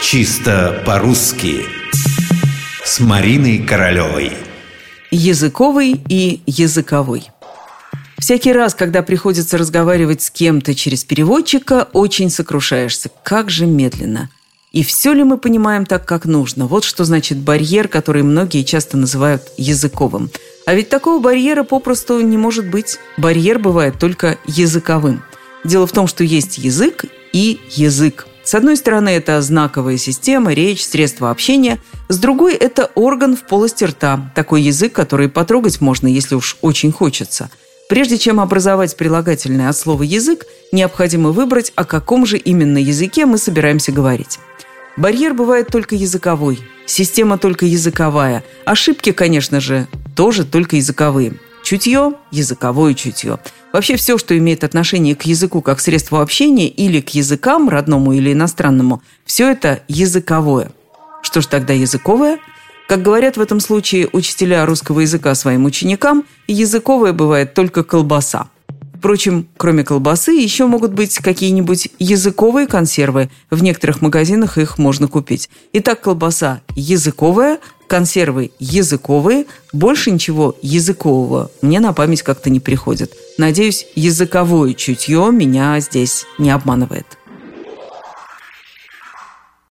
Чисто по-русски С Мариной Королевой Языковый и языковой Всякий раз, когда приходится разговаривать с кем-то через переводчика, очень сокрушаешься. Как же медленно. И все ли мы понимаем так, как нужно? Вот что значит барьер, который многие часто называют языковым. А ведь такого барьера попросту не может быть. Барьер бывает только языковым. Дело в том, что есть язык и язык. С одной стороны, это знаковая система, речь, средства общения. С другой, это орган в полости рта. Такой язык, который потрогать можно, если уж очень хочется. Прежде чем образовать прилагательное от слова «язык», необходимо выбрать, о каком же именно языке мы собираемся говорить. Барьер бывает только языковой, система только языковая. Ошибки, конечно же, тоже только языковые. Чутье – языковое чутье. Вообще все, что имеет отношение к языку как средству общения или к языкам, родному или иностранному, все это языковое. Что ж тогда языковое? Как говорят в этом случае учителя русского языка своим ученикам, языковое бывает только колбаса – Впрочем, кроме колбасы, еще могут быть какие-нибудь языковые консервы. В некоторых магазинах их можно купить. Итак, колбаса языковая, консервы языковые. Больше ничего языкового мне на память как-то не приходит. Надеюсь, языковое чутье меня здесь не обманывает.